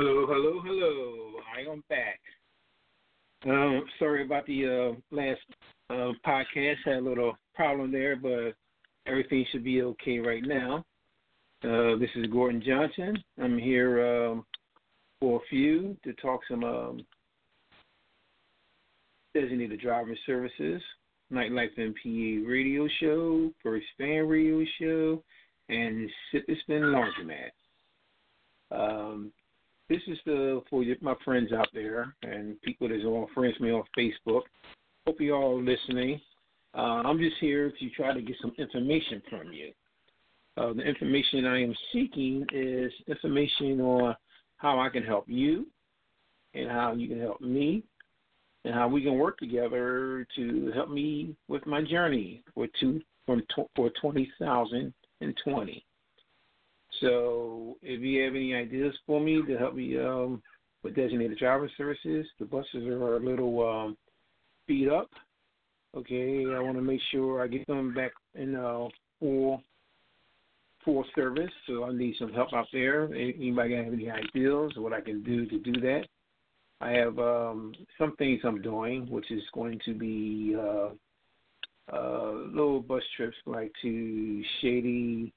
Hello, hello, hello. I am back. Um, sorry about the uh, last uh, podcast. Had a little problem there, but everything should be okay right now. Uh, this is Gordon Johnson. I'm here um, for a few to talk some um, designated driver services, Nightlife MPA radio show, First Fan radio show, and Sip Spin Laundromat. Um, this is the for my friends out there and people that's all friends me on Facebook. Hope you all are listening. Uh, I'm just here to try to get some information from you. Uh, the information I am seeking is information on how I can help you and how you can help me and how we can work together to help me with my journey for two from for 2020. So if you have any ideas for me to help me um, with designated driver services, the buses are a little um, beat up. Okay, I want to make sure I get them back in uh, full full service. So I need some help out there. Anybody have any ideas what I can do to do that? I have um, some things I'm doing, which is going to be uh, uh, little bus trips like to Shady,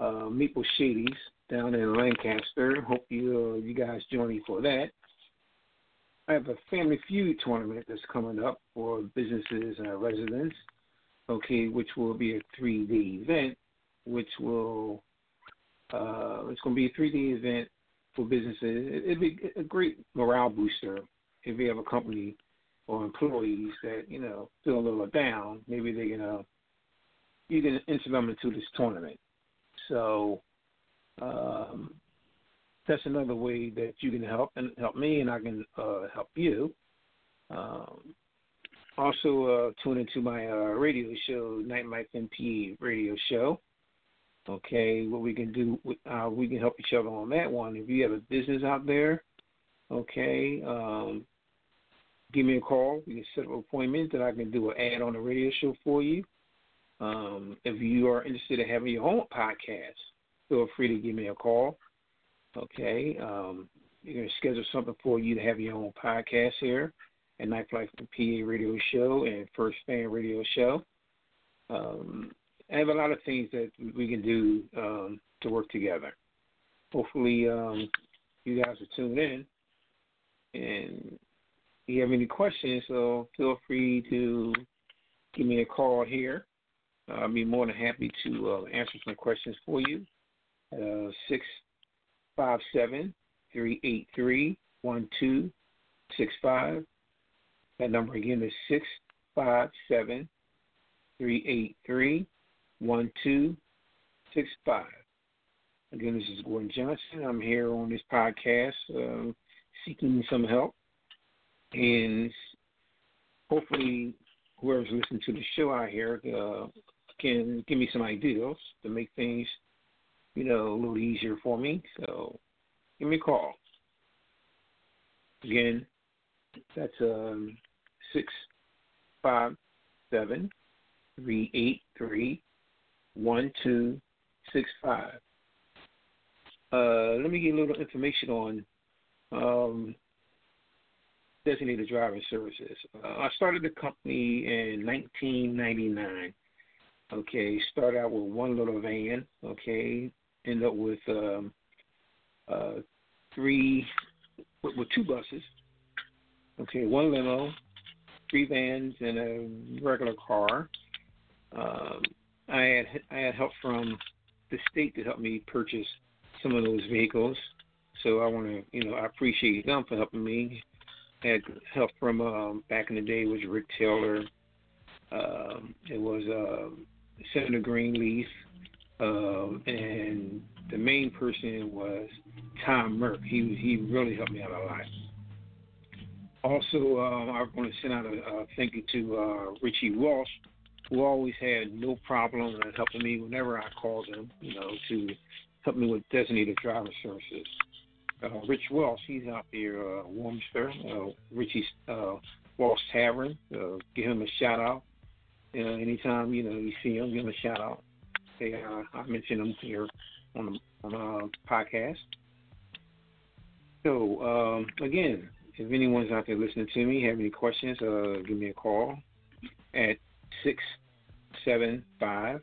uh, Maple Shadies down in Lancaster. Hope you uh, you guys join me for that. I have a Family Feud tournament that's coming up for businesses and residents. Okay, which will be a three day event, which will uh, it's going to be a three day event for businesses. It'd be a great morale booster if you have a company or employees that you know feel a little down. Maybe they can uh, you can enter them into this tournament. So um, that's another way that you can help and help me, and I can uh, help you. Um, also, uh, tune into my uh, radio show, Nightlife MP radio show. Okay, what we can do, uh, we can help each other on that one. If you have a business out there, okay, um, give me a call. We can set up an appointment that I can do an ad on the radio show for you. Um, if you are interested in having your own podcast, feel free to give me a call. Okay. Um, you can schedule something for you to have your own podcast here at Nightlife PA Radio Show and First Fan Radio Show. Um, I have a lot of things that we can do um, to work together. Hopefully, um, you guys are tuned in. And if you have any questions, so feel free to give me a call here I'll be more than happy to uh, answer some questions for you. Uh, six five seven three eight three one two six five. That number again is six five seven three eight three one two six five. Again, this is Gordon Johnson. I'm here on this podcast uh, seeking some help, and hopefully, whoever's listening to the show out here uh, can give me some ideas to make things, you know, a little easier for me. So, give me a call. Again, that's um, six five seven three eight three one two six five. Uh, let me you a little information on um, designated driving services. Uh, I started the company in 1999. Okay, start out with one little van. Okay, end up with um, uh, three, with, with two buses. Okay, one limo, three vans, and a regular car. Um, I had I had help from the state to help me purchase some of those vehicles. So I want to, you know, I appreciate them for helping me. I had help from um, back in the day was Rick Taylor. Um, it was uh, Senator Greenleaf, um, and the main person was Tom Murt. He he really helped me out a lot. Also, uh, I want to send out a, a thank you to uh, Richie Walsh, who always had no problem in helping me whenever I called him, you know, to help me with designated driver services. Uh, Rich Walsh, he's out there, uh, Warminster, uh, Richie uh, Walsh Tavern. Uh, give him a shout out. You know, anytime you know you see him, give him a shout out. Say uh, I mentioned him here on the on uh, podcast. So um, again, if anyone's out there listening to me, have any questions, uh, give me a call at six seven five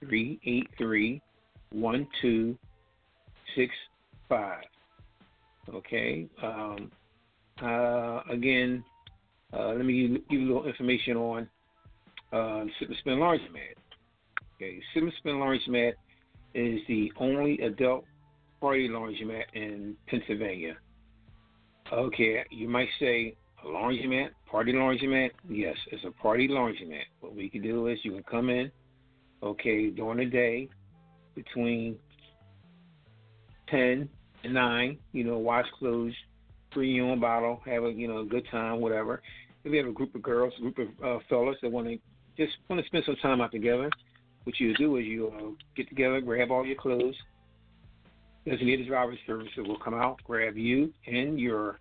three eight three one two six five. Okay. Um, uh, again, uh, let me give you a little information on uh, Sip Spin Laundromat. Okay, Sip Spin Laundromat is the only adult party laundromat in Pennsylvania. Okay, you might say a laundromat, party laundromat. Yes, it's a party laundromat. What we can do is you can come in, okay, during the day between 10 and 9, you know, wash clothes, bring your own bottle, have a, you know, a good time, whatever. If you have a group of girls, a group of uh, fellas that want to just want to spend some time out together, what you do is you uh, get together, grab all your clothes. Designated driver service that will come out, grab you and your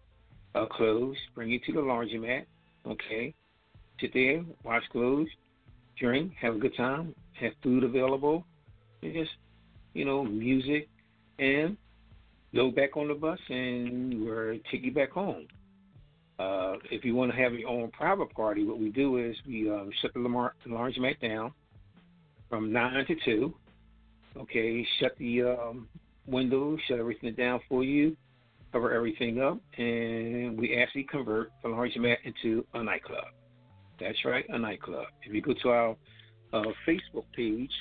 uh, clothes, bring you to the laundromat. Okay, sit there, wash clothes, drink, have a good time, have food available, and just you know music, and load back on the bus and we'll take you back home. Uh, if you want to have your own private party, what we do is we um, shut the laundromat down from 9 to 2. Okay, shut the um, windows, shut everything down for you, cover everything up, and we actually convert the laundromat into a nightclub. That's right, a nightclub. If you go to our uh, Facebook page,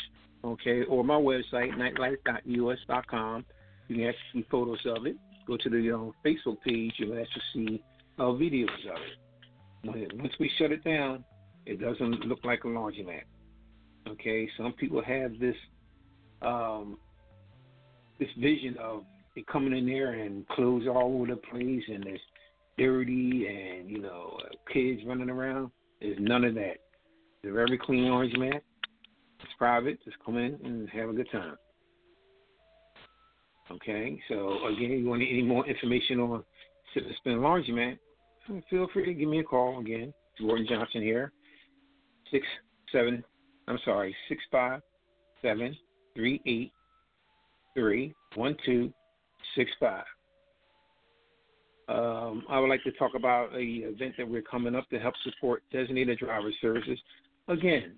okay, or my website, nightlife.us.com, you can actually see photos of it. Go to the uh, Facebook page, you'll actually see uh, videos of it. Once we shut it down, it doesn't look like a laundromat. Okay, some people have this um, this vision of it coming in there and clothes all over the place and it's dirty and you know kids running around. There's none of that. It's a very clean laundromat. It's private. Just come in and have a good time. Okay, so again, you want any more information on Sip and Spin Laundromat, feel free to give me a call again. Gordon Johnson here. Six seven I'm sorry, six five seven three eight three one two six five. Um, I would like to talk about a event that we're coming up to help support designated driver services. Again,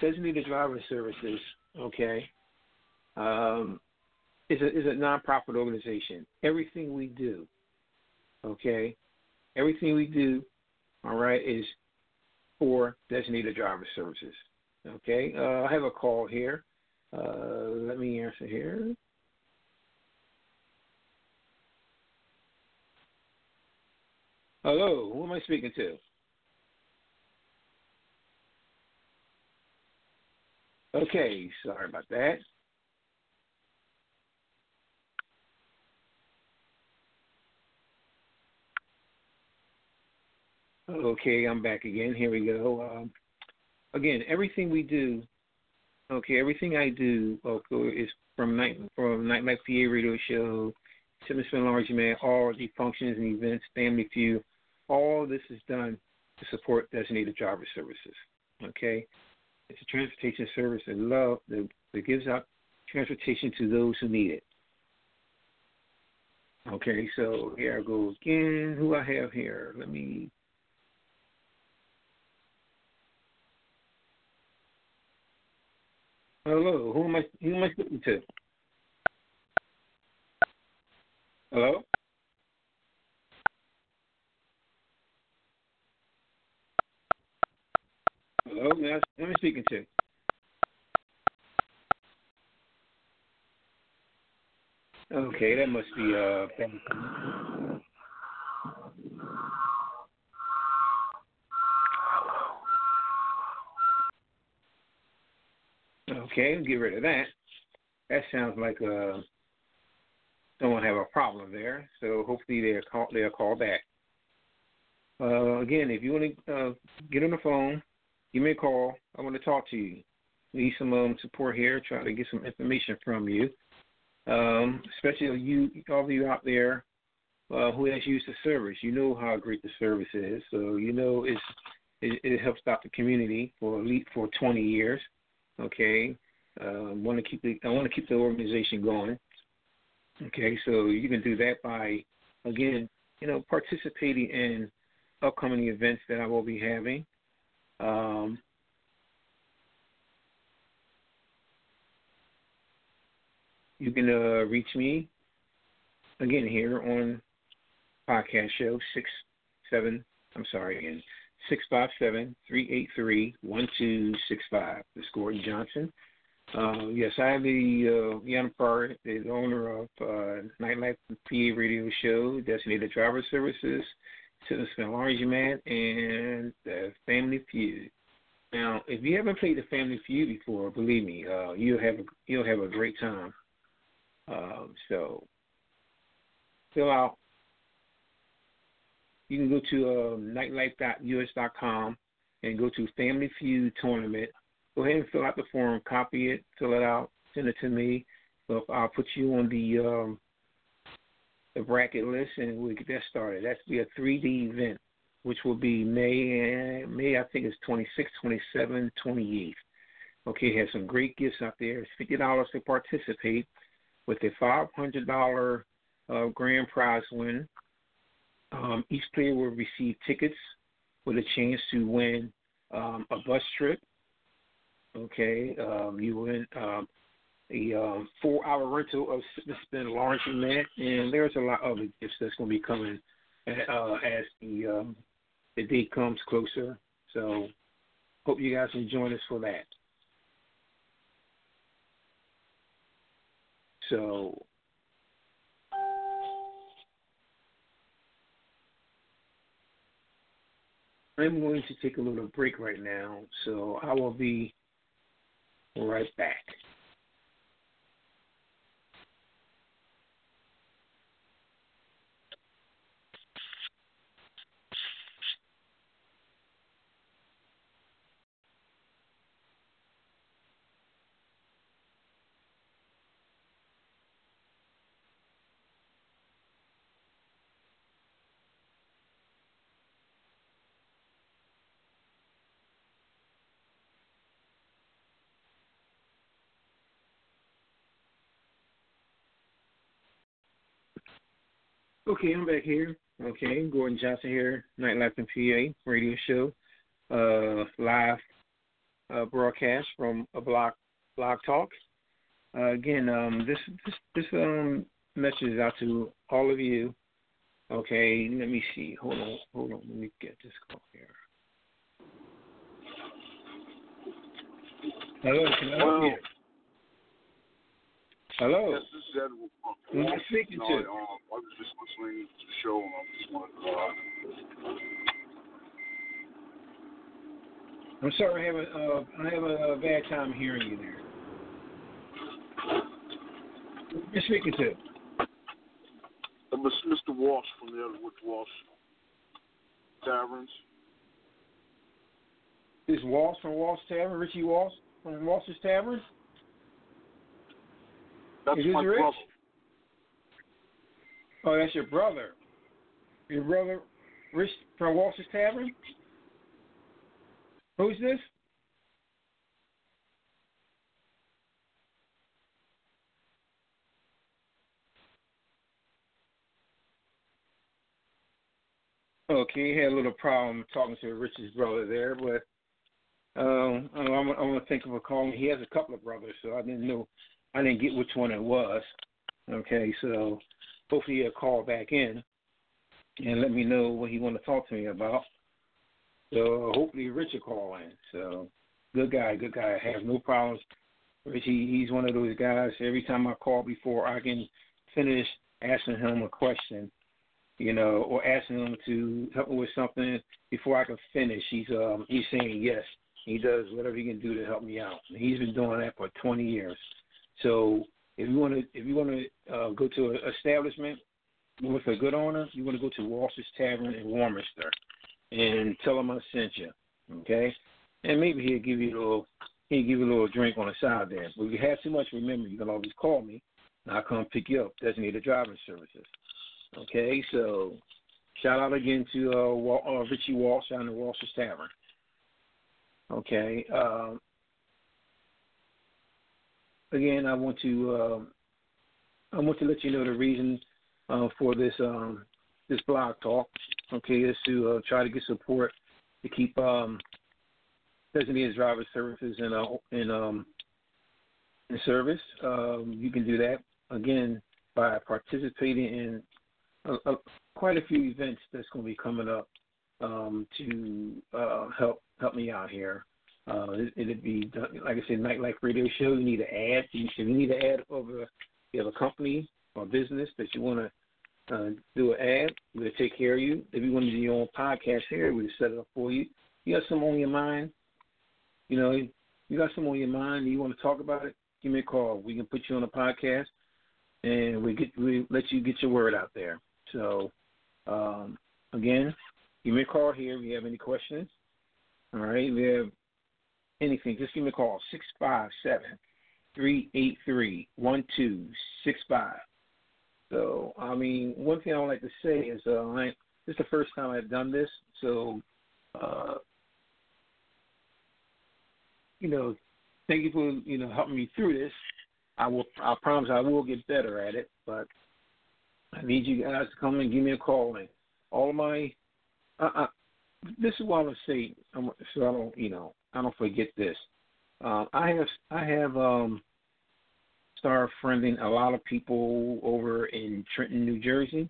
designated driver services, okay, um, is a is a nonprofit organization. Everything we do, okay, everything we do, all right, is for designated driver services. Okay, uh, I have a call here. Uh, let me answer here. Hello, who am I speaking to? Okay, sorry about that. Okay, I'm back again. Here we go. Um, again, everything we do, okay, everything I do okay, is from night from Night Nightlife PA radio show, Sip and Spin Laundromat, all the functions and events, Family Feud, all this is done to support designated driver services. Okay, it's a transportation service that love that, that gives out transportation to those who need it. Okay, so here I go again. Who I have here? Let me Hello, who am I who am I speaking to? Hello? Hello, who am I speaking to? Okay, that must be uh Okay, get rid of that. That sounds like uh, someone have a problem there. So hopefully they'll call they'll call back. Uh, again, if you want to uh, get on the phone, give me a call. I want to talk to you. Need some um, support here. Try to get some information from you, um, especially you, all of you out there uh, who has used the service. You know how great the service is, so you know it's it, it helps out the community for at least for 20 years. Okay, uh, want to keep the I want to keep the organization going. Okay, so you can do that by again, you know, participating in upcoming events that I will be having. Um, you can uh, reach me again here on podcast show six seven. I'm sorry again six five seven three eight three one two six five. This is Gordon Johnson. Uh, yes, I am the uh, Parr, the owner of uh, Nightlife PA Radio Show, Designated Driver Services, Citizen Laundromat, and the Family Feud. Now, if you haven't played the Family Feud before, believe me, uh, you'll have a, you'll have a great time. Um, so, fill out. You can go to uh, nightlife.us.com and go to Family Feud Tournament go ahead and fill out the form, copy it, fill it out, send it to me. So I'll put you on the um, the bracket list, and we'll get that started. That's be a 3D event, which will be May. May I think it's 26, 27, 28. Okay, has some great gifts out there. It's fifty dollars to participate, with a five hundred dollar uh, grand prize win. Um, each player will receive tickets with a chance to win um, a bus trip Okay, um, you win um, the um, four-hour rental of Spin Laundromat, and that, and there's a lot of other gifts that's going to be coming uh, as the um, the date comes closer. So, hope you guys can join us for that. So, I'm going to take a little break right now, so I will be right back. Okay, I'm back here. Okay, Gordon Johnson here, Nightlife in PA radio show, uh, live uh, broadcast from a block block talk. Uh, again, um, this this this um message is out to all of you. Okay, let me see. Hold on, hold on. Let me get this call here. Hello, can I help you? Hello. Yes, this is Edward. Who am I speaking no, to? Um, I was just listening to the show, and I just wanted to. Uh, I'm sorry, I have a uh, I have a, bad time hearing you there. You're you speaking to. Uh, Mr. Walsh from the Edward Walsh Taverns. Is Walsh from Walsh Tavern, Richie Walsh from Walsh's Tavern? That's Is this my Rich? brother. Oh, that's your brother. Your brother, Rich from Walsh's Tavern. Who's this? Okay, he had a little problem talking to Rich's brother there, but um, I'm, I'm gonna think of a call. He has a couple of brothers, so I didn't know, I didn't get which one it was. Okay, so hopefully he'll call back in and let me know what he want to talk to me about. So hopefully Richard call in. So good guy, good guy. I have no problems. Rich, he, he's one of those guys. Every time I call before I can finish asking him a question, you know, or asking him to help me with something before I can finish, he's um he's saying yes. He does whatever he can do to help me out. He's been doing that for 20 years. So if you want to if you want to uh, go to an establishment with a good owner, you want to go to Walsh's Tavern in Warminster and tell him I sent you. Okay, and maybe he'll give you a little he'll give you a little drink on the side there. But if you have too much, remember you can always call me. And I'll come pick you up. Doesn't need Designated driving services. Okay, so shout out again to uh, Wal- uh, Richie Walsh down at Walsh's Tavern. Okay. Um, again, I want to um I want to let you know the reason uh, for this um, this blog talk. Okay, is to uh, try to get support to keep um, designated driver services in uh, in um, in service. Um, you can do that again by participating in a, a, quite a few events that's going to be coming up um, to uh, help help me out here. Uh, it, it'd be like I said, nightlife radio show. You need an ad. You, you need an ad over, you have a company or business that you want to uh, do an ad. We'll take care of you. If you want to do your own podcast here, we'll set it up for you. You got something on your mind, you know, you got something on your mind. and You want to talk about it? Give me a call. We can put you on a podcast, and we get we let you get your word out there. So, um, again, give me a call here if you have any questions. All right, you have anything, just give me a call six five seven three eight three one two six five. So, I mean, one thing I would like to say is, uh, I, this is the first time I've done this, so, uh, you know, thank you for you know helping me through this. I will, I promise, I will get better at it, but I need you guys to come and give me a call. And all of my, uh, uh, this is what I'm gonna say, I'm, so I don't, you know, I don't forget this. Uh, I have, I have, um, started friending a lot of people over in Trenton, New Jersey.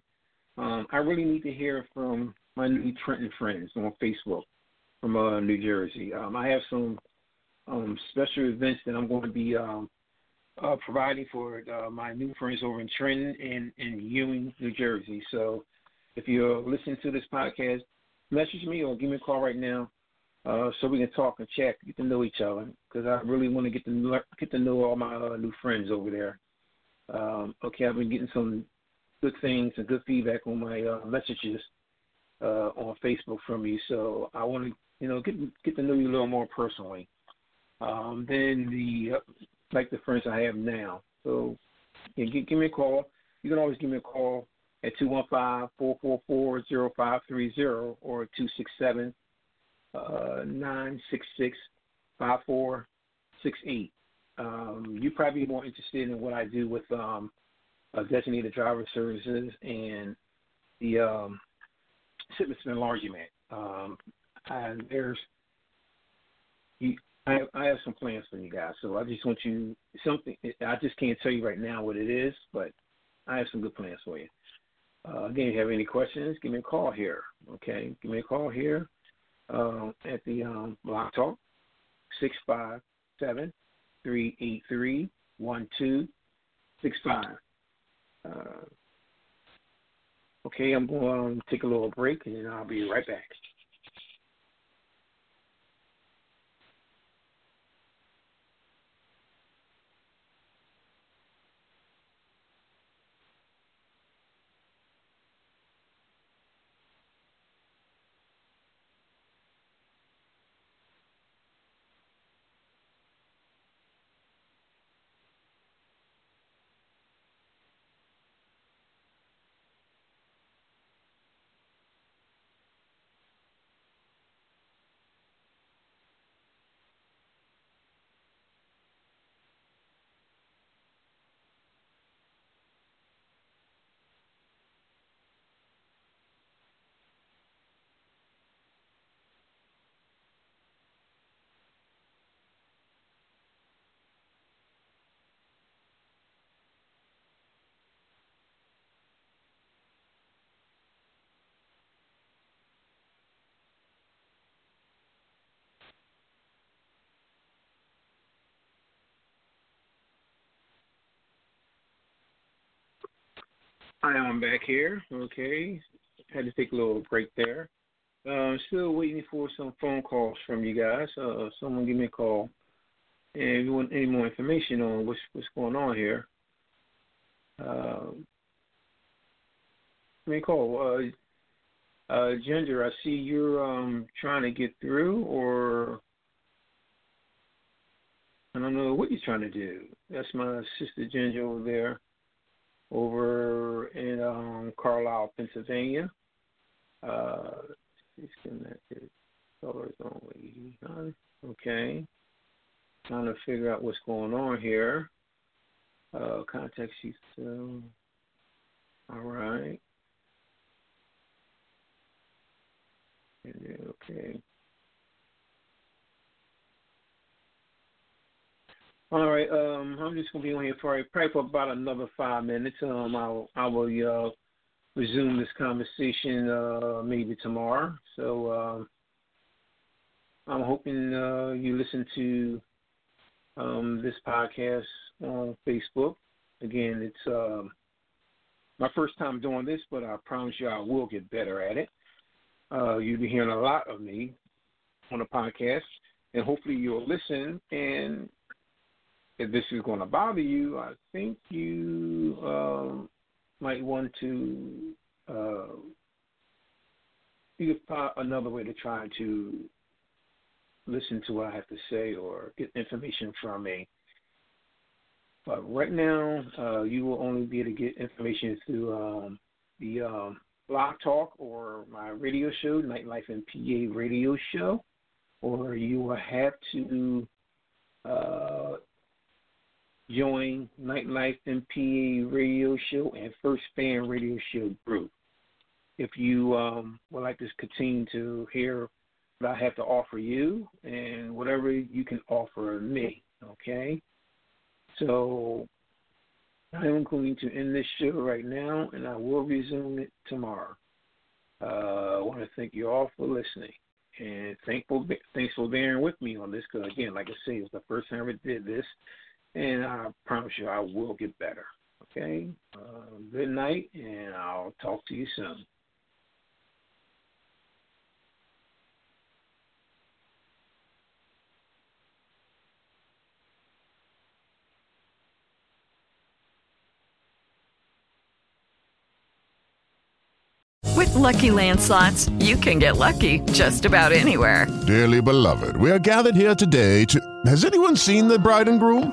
Um, I really need to hear from my new Trenton friends on Facebook from uh, New Jersey. Um, I have some um, special events that I'm going to be um, uh, providing for uh, my new friends over in Trenton and in Ewing, New Jersey. So if you're listening to this podcast, message me or give me a call right now uh, so we can talk and chat, get to know each other. Because I really want to get to know, get to know all my uh, new friends over there. Um, okay, I've been getting some good things and good feedback on my uh, messages uh, on Facebook from you. So I want to, you know, get get to know you a little more personally um, than the uh, like the friends I have now. So yeah, give, give me a call. You can always give me a call at two one five four four four zero five three zero or two six seven uh, nine six six five four six eight. Um, you probably more interested in what I do with um, uh, designated driver services and the um, Sip and Laundromat. Um, and there's you, I I have some plans for you guys, so I just want you something. I just can't tell you right now what it is, but I have some good plans for you. Uh, again, if you have any questions, give me a call here. Okay, give me a call here uh, at the um, Blog Talk six five seven three eight three one two six five. Uh, okay, I'm going to take a little break and then I'll be right back. I am back here. Okay. Had to take a little break there. Uh, still waiting for some phone calls from you guys. Uh, someone give me a call. And if you want any more information on what's what's going on here, uh, give me a call. Uh, uh, Ginger, I see you're um, trying to get through, or I don't know what you're trying to do. That's my sister Ginger over there, over in um, Carlisle, Pennsylvania. Uh, disconnected. Colors only. Okay. Trying to figure out what's going on here. Uh, contact sheet. So, all right. Okay. All right. Um, I'm just gonna be on here for probably for about another five minutes. Um, I'll I will uh, resume this conversation uh, maybe tomorrow. So uh, I'm hoping uh, you listen to um, this podcast on Facebook. Again, it's uh, my first time doing this, but I promise you I will get better at it. Uh, you'll be hearing a lot of me on the podcast, and hopefully you'll listen. And if this is going to bother you, I think you um, might want to uh, find another way to try to listen to what I have to say or get information from me. But right now, uh, you will only be able to get information through um, the um, blog talk or my radio show, Nightlife and PA radio show, or you will have to uh, join Nightlife and PA radio show and First Fan radio show group. If you um, would like to continue to hear what I have to offer you and whatever you can offer me, okay? So I am going to end this show right now, and I will resume it tomorrow. Uh, I want to thank you all for listening, and thankful thanks for bearing with me on this. Because again, like I say, it's the first time I did this, and I promise you I will get better. Okay. Uh, good night, and I'll talk to you soon. With Lucky Land slots, you can get lucky just about anywhere. Dearly beloved, we are gathered here today to. Has anyone seen the bride and groom?